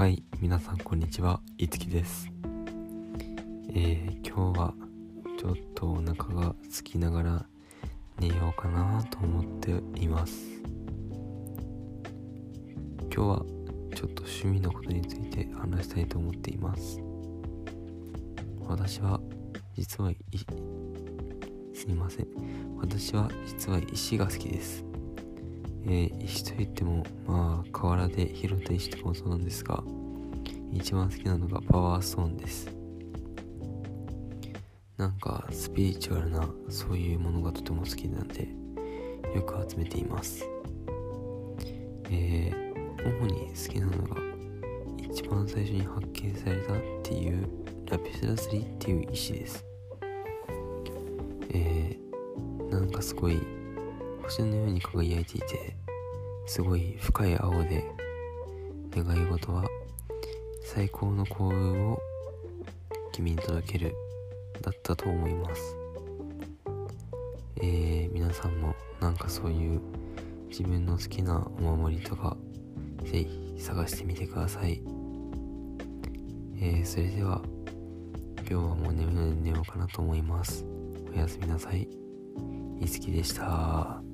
はい、皆さんこんにちは、いつきです。えー、今日はちょっとお腹が空きながら寝ようかなと思っています。今日はちょっと趣味のことについて話したいと思っています。私は実はいすいません。私は実は石が好きです。えー石といってもまあ河原で拾った石とかもそうなんですが一番好きなのがパワーストーンです。なんかスピリチュアルなそういうものがとても好きなんでよく集めています。えー、主に好きなのが一番最初に発見されたっていうラピスラスリっていう石です。えー、なんかすごい星のように輝いていてすごい深い青で願い事は最高の幸運を君に届けるだったと思います。えー、皆さんもなんかそういう自分の好きなお守りとかぜひ探してみてください。えー、それでは今日はもう眠いので寝ようかなと思います。おやすみなさい。いつきでした。